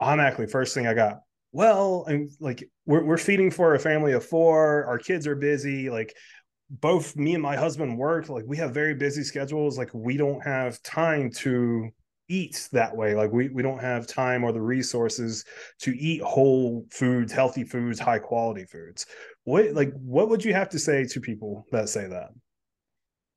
[SPEAKER 1] automatically first thing I got, well, and like we're we're feeding for a family of four, our kids are busy, like both me and my husband work, like we have very busy schedules, like we don't have time to eat that way. Like we we don't have time or the resources to eat whole foods, healthy foods, high quality foods. What like what would you have to say to people that say that?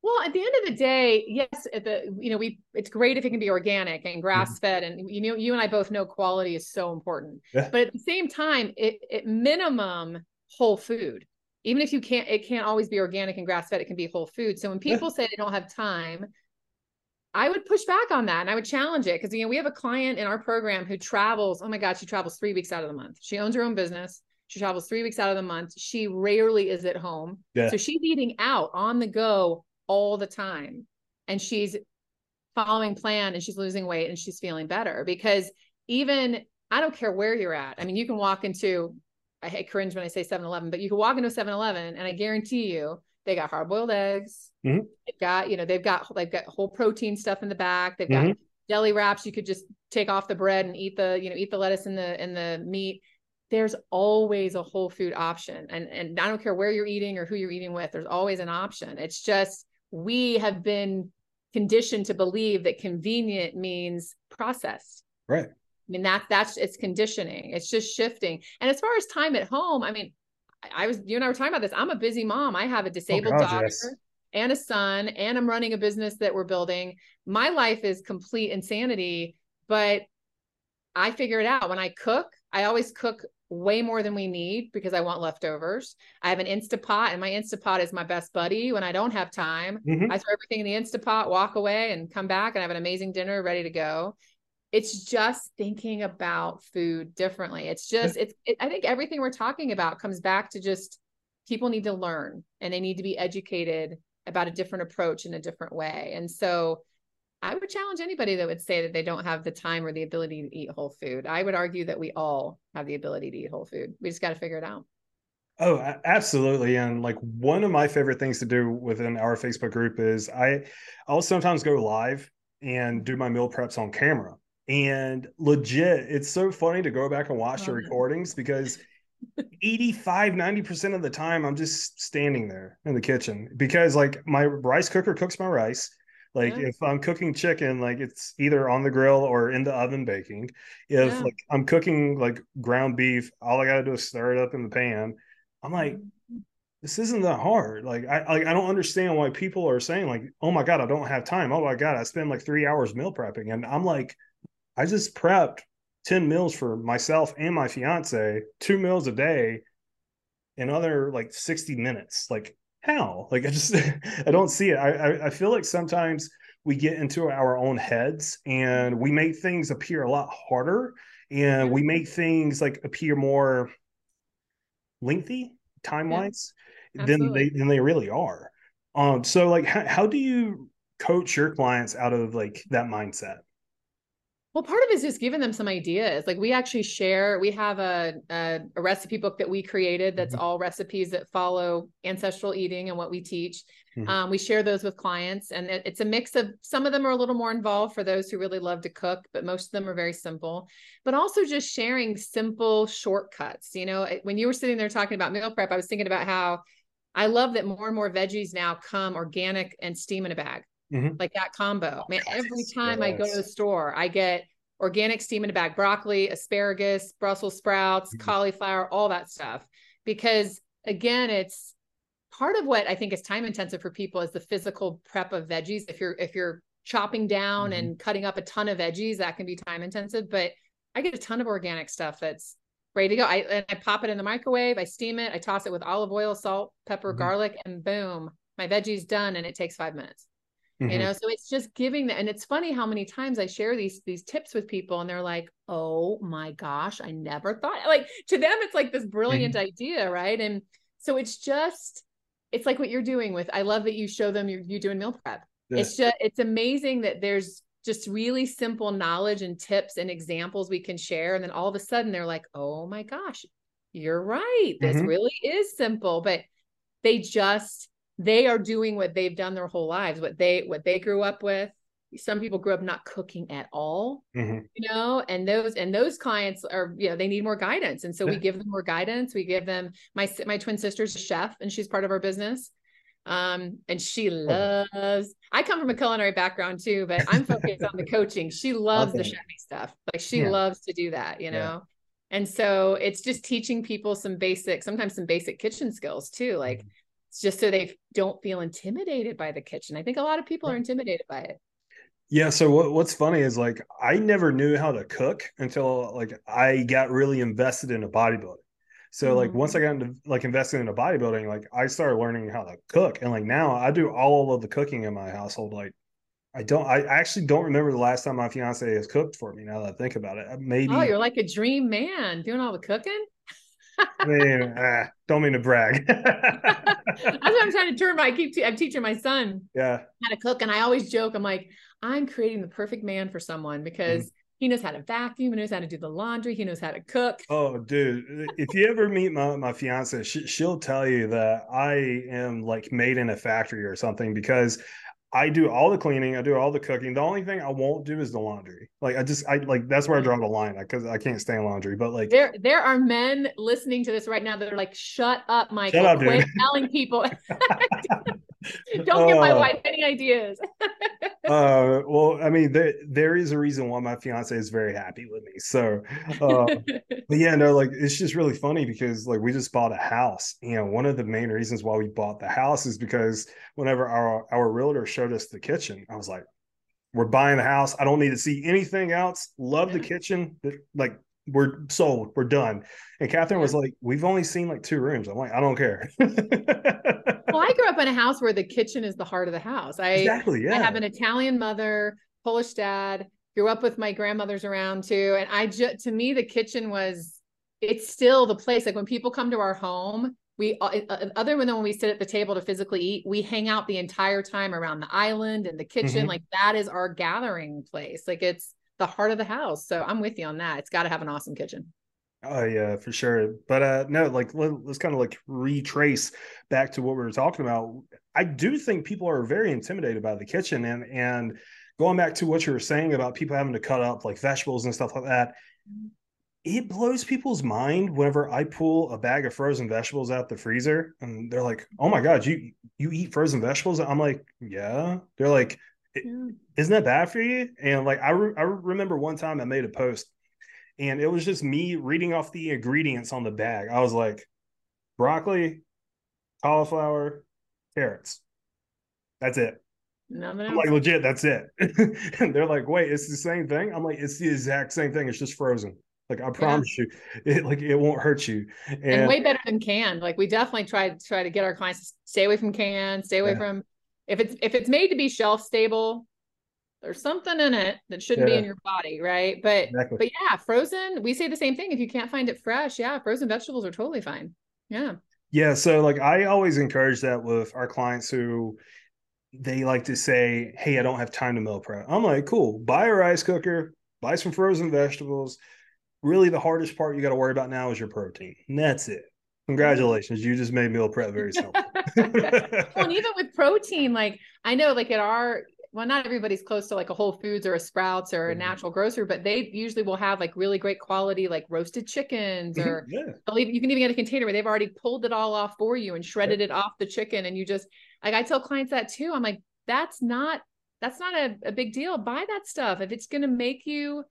[SPEAKER 2] Well, at the end of the day, yes, the you know we it's great if it can be organic and grass fed, mm-hmm. and you know you and I both know quality is so important. Yeah. But at the same time, it, it minimum whole food. Even if you can't, it can't always be organic and grass fed. It can be whole food. So when people yeah. say they don't have time, I would push back on that and I would challenge it because you know we have a client in our program who travels. Oh my God, she travels three weeks out of the month. She owns her own business. She travels three weeks out of the month. She rarely is at home. Yeah. So she's eating out on the go all the time and she's following plan and she's losing weight and she's feeling better because even I don't care where you're at. I mean, you can walk into I hate cringe when I say 7-Eleven, but you can walk into a 7-Eleven and I guarantee you they got hard boiled eggs. Mm-hmm. They've got, you know, they've got they've got whole protein stuff in the back. They've got mm-hmm. deli wraps. You could just take off the bread and eat the, you know, eat the lettuce and the and the meat. There's always a whole food option. And and I don't care where you're eating or who you're eating with, there's always an option. It's just we have been conditioned to believe that convenient means processed.
[SPEAKER 1] Right.
[SPEAKER 2] I mean, that that's it's conditioning. It's just shifting. And as far as time at home, I mean, I was you and I were talking about this. I'm a busy mom. I have a oh, disabled oh, God, daughter yes. and a son, and I'm running a business that we're building. My life is complete insanity, but I figure it out when I cook. I always cook way more than we need because I want leftovers. I have an Instapot and my Instapot is my best buddy when I don't have time. Mm-hmm. I throw everything in the Instapot, walk away and come back and have an amazing dinner ready to go. It's just thinking about food differently. It's just it's it, I think everything we're talking about comes back to just people need to learn and they need to be educated about a different approach in a different way. And so I would challenge anybody that would say that they don't have the time or the ability to eat whole food. I would argue that we all have the ability to eat whole food. We just got to figure it out.
[SPEAKER 1] Oh, absolutely. And like one of my favorite things to do within our Facebook group is I I'll sometimes go live and do my meal preps on camera. And legit, it's so funny to go back and watch the recordings because 85 90% of the time I'm just standing there in the kitchen because like my rice cooker cooks my rice like yeah. if I'm cooking chicken, like it's either on the grill or in the oven baking. If yeah. like I'm cooking like ground beef, all I gotta do is stir it up in the pan. I'm like, mm-hmm. this isn't that hard. Like I like I don't understand why people are saying like, oh my god, I don't have time. Oh my god, I spend like three hours meal prepping, and I'm like, I just prepped ten meals for myself and my fiance, two meals a day, in other like sixty minutes. Like how? Like i just <laughs> i don't see it. I, I, I feel like sometimes we get into our own heads and we make things appear a lot harder and we make things like appear more lengthy timelines yeah, than they than they really are. Um so like how, how do you coach your clients out of like that mindset
[SPEAKER 2] well, part of it is just giving them some ideas. Like we actually share, we have a, a, a recipe book that we created that's mm-hmm. all recipes that follow ancestral eating and what we teach. Mm-hmm. Um, we share those with clients, and it, it's a mix of some of them are a little more involved for those who really love to cook, but most of them are very simple. But also just sharing simple shortcuts. You know, when you were sitting there talking about meal prep, I was thinking about how I love that more and more veggies now come organic and steam in a bag. Mm-hmm. Like that combo. Man, every time yes. I go to the store, I get organic steam in a bag, broccoli, asparagus, Brussels sprouts, mm-hmm. cauliflower, all that stuff. Because again, it's part of what I think is time intensive for people is the physical prep of veggies. If you're if you're chopping down mm-hmm. and cutting up a ton of veggies, that can be time intensive. But I get a ton of organic stuff that's ready to go. I and I pop it in the microwave, I steam it, I toss it with olive oil, salt, pepper, mm-hmm. garlic, and boom, my veggie's done and it takes five minutes. Mm-hmm. You know, so it's just giving that. And it's funny how many times I share these these tips with people and they're like, oh my gosh, I never thought like to them, it's like this brilliant mm-hmm. idea, right? And so it's just it's like what you're doing with I love that you show them you're you doing meal prep. Yeah. It's just it's amazing that there's just really simple knowledge and tips and examples we can share. And then all of a sudden they're like, oh my gosh, you're right. This mm-hmm. really is simple. But they just they are doing what they've done their whole lives, what they what they grew up with. Some people grew up not cooking at all, mm-hmm. you know, and those and those clients are, you know, they need more guidance. And so we give them more guidance. We give them my my twin sister's a chef and she's part of our business. Um, and she oh. loves I come from a culinary background too, but I'm focused on the coaching. She <laughs> loves the chefy stuff. Like she yeah. loves to do that, you know. Yeah. And so it's just teaching people some basic, sometimes some basic kitchen skills too. Like mm-hmm just so they don't feel intimidated by the kitchen. I think a lot of people are intimidated by it.
[SPEAKER 1] Yeah. So what, what's funny is like I never knew how to cook until like I got really invested in a bodybuilding. So mm-hmm. like once I got into like invested in a bodybuilding, like I started learning how to cook, and like now I do all of the cooking in my household. Like I don't, I actually don't remember the last time my fiance has cooked for me. Now that I think about it, maybe.
[SPEAKER 2] Oh, you're like a dream man doing all the cooking.
[SPEAKER 1] I mean, uh, don't mean to brag. <laughs>
[SPEAKER 2] That's what I'm trying to turn my. I keep. Te- I'm teaching my son.
[SPEAKER 1] Yeah.
[SPEAKER 2] How to cook, and I always joke. I'm like, I'm creating the perfect man for someone because. Mm. He knows how to vacuum. He knows how to do the laundry. He knows how to cook.
[SPEAKER 1] Oh, dude! If you ever meet my my fiance, she, she'll tell you that I am like made in a factory or something because I do all the cleaning, I do all the cooking. The only thing I won't do is the laundry. Like I just I like that's where I draw the line because I can't stand laundry. But like
[SPEAKER 2] there there are men listening to this right now that are like, shut up, Michael. Shut up, Quit telling people. <laughs> <laughs> <laughs> Don't give my oh. wife any ideas. <laughs>
[SPEAKER 1] uh, well, I mean, there there is a reason why my fiance is very happy with me. So, uh, <laughs> but yeah, no, like it's just really funny because like we just bought a house. You know, one of the main reasons why we bought the house is because whenever our our realtor showed us the kitchen, I was like, "We're buying the house. I don't need to see anything else. Love the kitchen. Like we're sold. We're done." And Catherine was like, "We've only seen like two rooms." I'm like, "I don't care."
[SPEAKER 2] well, I grew up in a <laughs> house where the kitchen is the heart of the house. I
[SPEAKER 1] exactly, yeah.
[SPEAKER 2] I have an Italian mother, Polish dad. Grew up with my grandmothers around too, and I just to me the kitchen was it's still the place. Like when people come to our home, we uh, uh, other than when we sit at the table to physically eat, we hang out the entire time around the island and the kitchen. Mm-hmm. Like that is our gathering place. Like it's the heart of the house. So I'm with you on that. It's got to have an awesome kitchen.
[SPEAKER 1] Oh yeah, for sure. But uh no, like let, us kind of like retrace back to what we were talking about. I do think people are very intimidated by the kitchen and and going back to what you were saying about people having to cut up like vegetables and stuff like that. It blows people's mind whenever I pull a bag of frozen vegetables out the freezer and they're like, "Oh my god, you you eat frozen vegetables?" I'm like, "Yeah." They're like, "Isn't that bad for you?" And like I re- I remember one time I made a post and it was just me reading off the ingredients on the bag. I was like, broccoli, cauliflower, carrots. That's it. I'm like legit, that's it. <laughs> and they're like, wait, it's the same thing. I'm like, it's the exact same thing. It's just frozen. Like I promise yeah. you, it like it won't hurt you.
[SPEAKER 2] And, and, way better than canned. Like we definitely try to try to get our clients to stay away from canned, stay away yeah. from if it's if it's made to be shelf stable, there's something in it that shouldn't yeah. be in your body, right? But exactly. but yeah, frozen, we say the same thing. If you can't find it fresh, yeah, frozen vegetables are totally fine. Yeah.
[SPEAKER 1] Yeah. So like I always encourage that with our clients who they like to say, Hey, I don't have time to meal prep. I'm like, cool, buy a rice cooker, buy some frozen vegetables. Really the hardest part you got to worry about now is your protein. And that's it. Congratulations, you just made meal prep very simple. Well,
[SPEAKER 2] and even with protein, like I know, like at our well, not everybody's close to like a Whole Foods or a Sprouts or a mm-hmm. natural grocer, but they usually will have like really great quality, like roasted chickens, mm-hmm. or yeah. you can even get a container where they've already pulled it all off for you and shredded it off the chicken. And you just like I tell clients that too. I'm like, that's not that's not a, a big deal. Buy that stuff. If it's gonna make you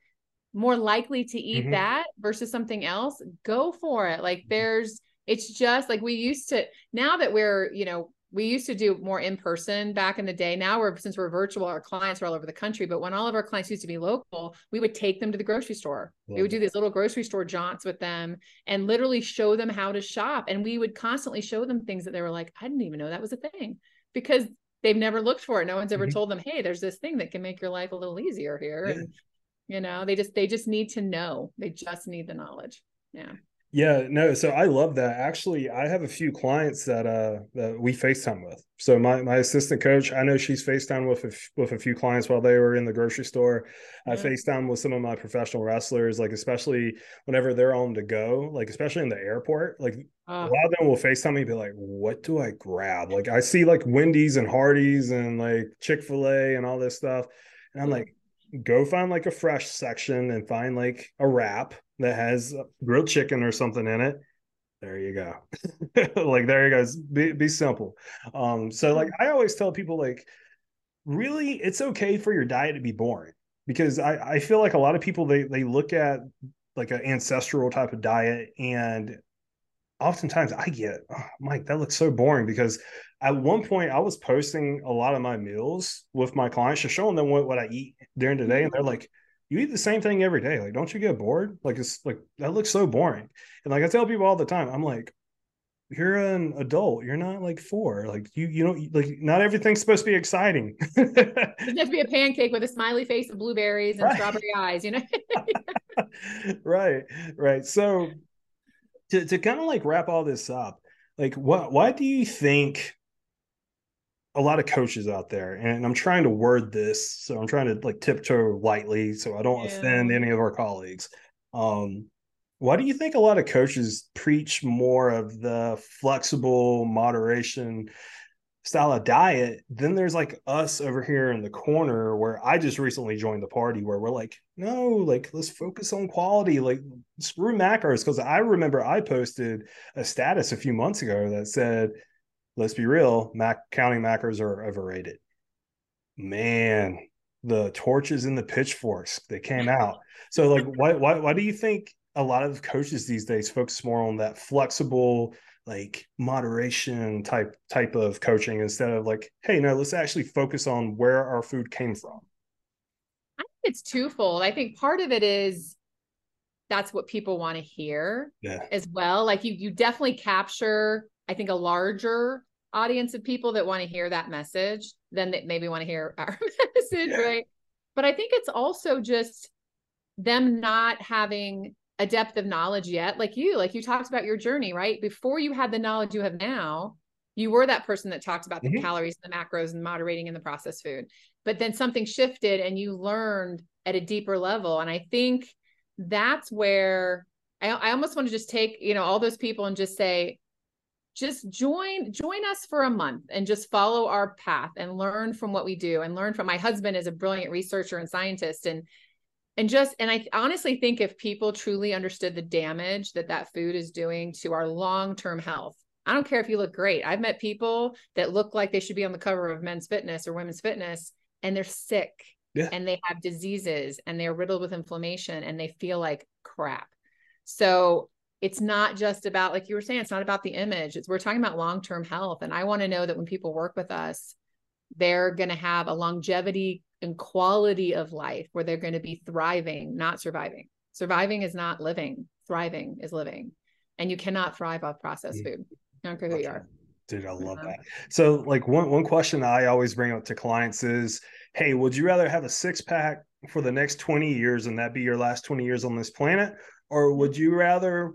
[SPEAKER 2] more likely to eat mm-hmm. that versus something else, go for it. Like mm-hmm. there's it's just like we used to now that we're, you know, we used to do more in person back in the day. Now we're since we're virtual, our clients are all over the country. But when all of our clients used to be local, we would take them to the grocery store. we would do these little grocery store jaunts with them and literally show them how to shop. And we would constantly show them things that they were like, I didn't even know that was a thing because they've never looked for it. No one's ever mm-hmm. told them, hey, there's this thing that can make your life a little easier here. Yeah. And you know, they just they just need to know. They just need the knowledge. Yeah.
[SPEAKER 1] Yeah, no, so I love that. Actually, I have a few clients that uh that we FaceTime with. So my my assistant coach, I know she's FaceTime with a, with a few clients while they were in the grocery store. I FaceTime with some of my professional wrestlers, like especially whenever they're on the go, like especially in the airport. Like uh, a lot of them will FaceTime me and be like, what do I grab? Like I see like Wendy's and Hardee's and like Chick-fil-A and all this stuff. And I'm like, go find like a fresh section and find like a wrap that has grilled chicken or something in it there you go. <laughs> Like there you go. Be, be simple. Um so like i always tell people like really it's okay for your diet to be boring because i i feel like a lot of people they they look at like an ancestral type of diet and oftentimes i get oh, mike that looks so boring because at one point i was posting a lot of my meals with my clients just showing them what, what i eat during the day and they're like you eat the same thing every day. Like, don't you get bored? Like, it's like that looks so boring. And like I tell people all the time, I'm like, you're an adult. You're not like four. Like you, you know, like not everything's supposed to be exciting.
[SPEAKER 2] it to be a pancake with a smiley face of blueberries and right. strawberry eyes. You know. <laughs>
[SPEAKER 1] right, right. So to to kind of like wrap all this up, like what why do you think a lot of coaches out there and i'm trying to word this so i'm trying to like tiptoe lightly so i don't yeah. offend any of our colleagues um why do you think a lot of coaches preach more of the flexible moderation style of diet then there's like us over here in the corner where i just recently joined the party where we're like no like let's focus on quality like screw macros because i remember i posted a status a few months ago that said let's be real, Mac counting macros are overrated. Man, the torches and the pitchforks they came out. So like why why why do you think a lot of coaches these days focus more on that flexible like moderation type type of coaching instead of like hey no let's actually focus on where our food came from
[SPEAKER 2] i think it's twofold i think part of it is that's what people want to hear
[SPEAKER 1] yeah.
[SPEAKER 2] as well like you you definitely capture i think a larger audience of people that want to hear that message than that maybe want to hear <laughs> our message yeah. right but i think it's also just them not having a depth of knowledge yet like you like you talked about your journey right before you had the knowledge you have now you were that person that talked about the mm-hmm. calories and the macros and moderating in the processed food but then something shifted and you learned at a deeper level and i think that's where I, I almost want to just take you know all those people and just say just join join us for a month and just follow our path and learn from what we do and learn from my husband is a brilliant researcher and scientist and and just and i honestly think if people truly understood the damage that that food is doing to our long-term health i don't care if you look great i've met people that look like they should be on the cover of men's fitness or women's fitness and they're sick yeah. and they have diseases and they're riddled with inflammation and they feel like crap so it's not just about like you were saying it's not about the image it's we're talking about long-term health and i want to know that when people work with us they're going to have a longevity and quality of life where they're going to be thriving, not surviving. Surviving is not living, thriving is living. And you cannot thrive off processed mm. food. I don't care who you are.
[SPEAKER 1] Dude, I love uh-huh. that. So, like one one question I always bring up to clients is, "Hey, would you rather have a six pack for the next twenty years and that be your last twenty years on this planet, or would you rather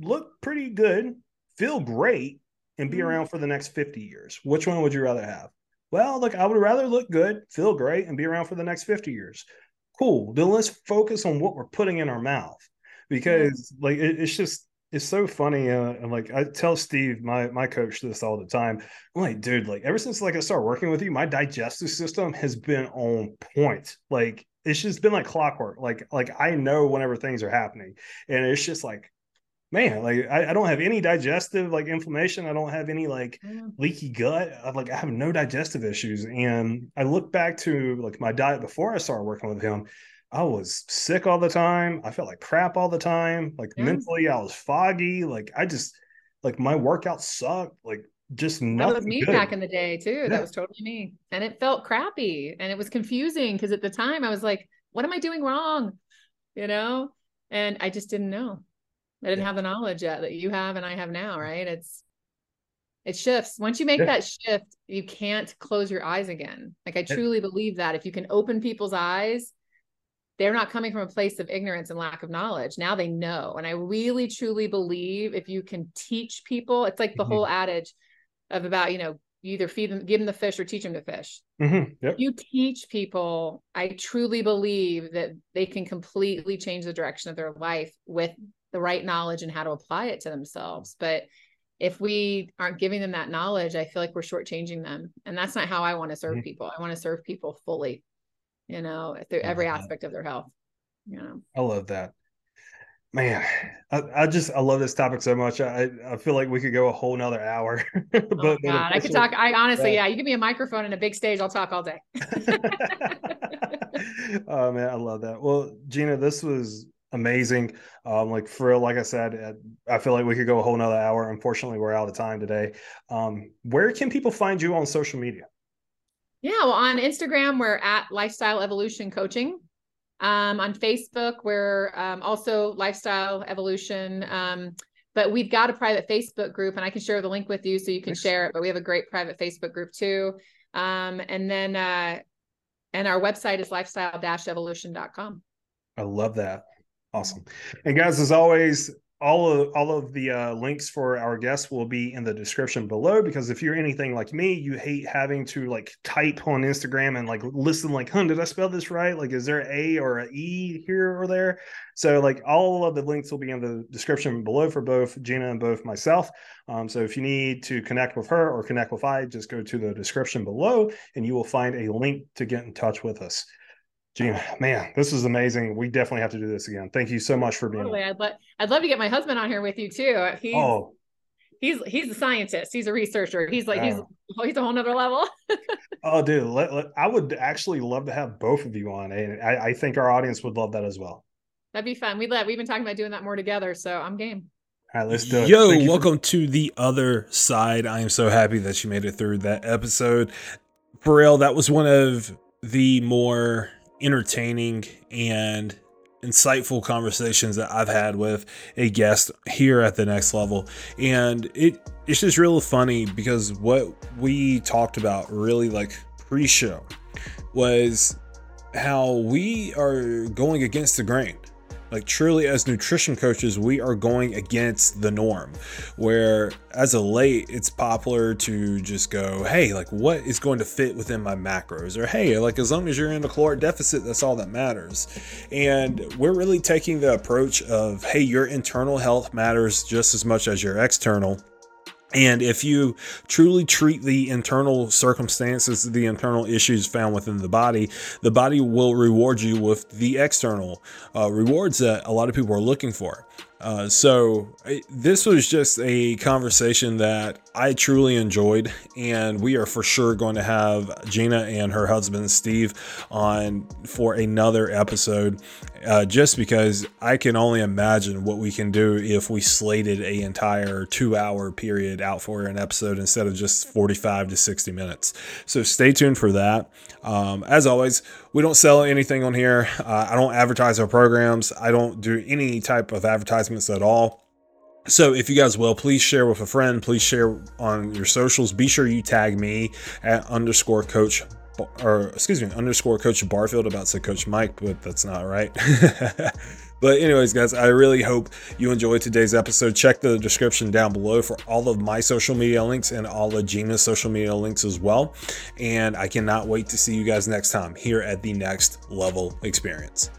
[SPEAKER 1] look pretty good, feel great, and be mm-hmm. around for the next fifty years? Which one would you rather have?" Well, look, I would rather look good, feel great, and be around for the next 50 years. Cool. Then let's focus on what we're putting in our mouth because, like, it, it's just, it's so funny. Uh, and like, I tell Steve, my my coach, this all the time. I'm like, dude, like, ever since like I started working with you, my digestive system has been on point. Like, it's just been like clockwork. Like, like I know whenever things are happening, and it's just like man, like I, I, don't have any digestive like inflammation. I don't have any like mm. leaky gut. I, like I have no digestive issues. And I look back to like my diet before I started working with him. I was sick all the time. I felt like crap all the time. Like mentally, I was foggy. Like I just like my workout sucked. Like just nothing.
[SPEAKER 2] That was me
[SPEAKER 1] good.
[SPEAKER 2] back in the day too. Yeah. That was totally me. And it felt crappy and it was confusing because at the time I was like, what am I doing wrong? You know? And I just didn't know. I didn't yeah. have the knowledge yet that you have and I have now, right? It's it shifts. Once you make yeah. that shift, you can't close your eyes again. Like I truly believe that if you can open people's eyes, they're not coming from a place of ignorance and lack of knowledge. Now they know. And I really truly believe if you can teach people, it's like the mm-hmm. whole adage of about, you know, you either feed them, give them the fish or teach them to fish.
[SPEAKER 1] Mm-hmm. Yep.
[SPEAKER 2] You teach people, I truly believe that they can completely change the direction of their life with the right knowledge and how to apply it to themselves. But if we aren't giving them that knowledge, I feel like we're shortchanging them. And that's not how I want to serve mm-hmm. people. I want to serve people fully, you know, through every aspect of their health. You know,
[SPEAKER 1] I love that. Man, I, I just I love this topic so much. I I feel like we could go a whole nother hour. <laughs>
[SPEAKER 2] but, oh God, I could talk. I honestly, yeah, you give me a microphone and a big stage, I'll talk all day. <laughs>
[SPEAKER 1] oh man, I love that. Well, Jeanna, this was amazing. Um, like for real, like I said, I feel like we could go a whole nother hour. Unfortunately, we're out of time today. Um, where can people find you on social media?
[SPEAKER 2] Yeah, well, on Instagram, we're at Lifestyle Evolution Coaching. Um, on Facebook, we're um, also Lifestyle Evolution. Um, but we've got a private Facebook group, and I can share the link with you so you can share it. But we have a great private Facebook group too. Um, and then, uh, and our website is lifestyle-evolution.com.
[SPEAKER 1] I love that. Awesome. And guys, as always, all of all of the uh, links for our guests will be in the description below because if you're anything like me you hate having to like type on instagram and like listen like huh did i spell this right? Like is there a or a e here or there? So like all of the links will be in the description below for both Jeanna and both myself. Um, so if you need to connect with her or connect with i just go to the description below and you will find a link to get in touch with us Jeanna, man, this is amazing. We definitely have to do this again. Thank you so much for being.
[SPEAKER 2] Totally. I'd, lo- I'd love to get my husband on here with you too. He's,
[SPEAKER 1] oh,
[SPEAKER 2] he's he's a scientist. He's a researcher. He's like he's he's a whole nother level. <laughs>
[SPEAKER 3] oh, dude, let, let, I would actually love to have both of you on, and I, I think our audience would love that as well.
[SPEAKER 2] That'd be fun. We'd let we've been talking about doing that more together, so I'm game.
[SPEAKER 3] All right, let's do it.
[SPEAKER 1] Yo, welcome for- to the other side. I am so happy that you made it through that episode. For real, that was one of the more entertaining and insightful conversations that I've had with a guest here at the next level. And it it's just really funny because what we talked about really like pre-show was how we are going against the grain. Like, truly, as nutrition coaches, we are going against the norm. Where, as of late, it's popular to just go, hey, like, what is going to fit within my macros? Or, hey, like, as long as you're in a caloric deficit, that's all that matters. And we're really taking the approach of, hey, your internal health matters just as much as your external and if you truly treat the internal circumstances, the internal issues found within the body, the body will reward you with the external uh, rewards that a lot of people are looking for. Uh, so this was just a conversation that I truly enjoyed, and we are for sure going to have Jeanna and her husband Steve on for another episode, uh, just because I can only imagine what we can do if we slated a entire two-hour period out for an episode instead of just 45 to 60 minutes. So stay tuned for that. Um, as always, we don't sell anything on here. Uh, I don't advertise our programs. I don't do any type of advertisements at all. So if you guys will, please share with a friend. Please share on your socials. Be sure you tag me at underscore coach or excuse me underscore coach Barfield about to coach Mike, but that's not right. <laughs> But, anyways, guys, I really hope you enjoyed today's episode. Check the description down below for all of my social media links and all of Jeanna's social media links as well. And I cannot wait to see you guys next time here at the Next Level Experience.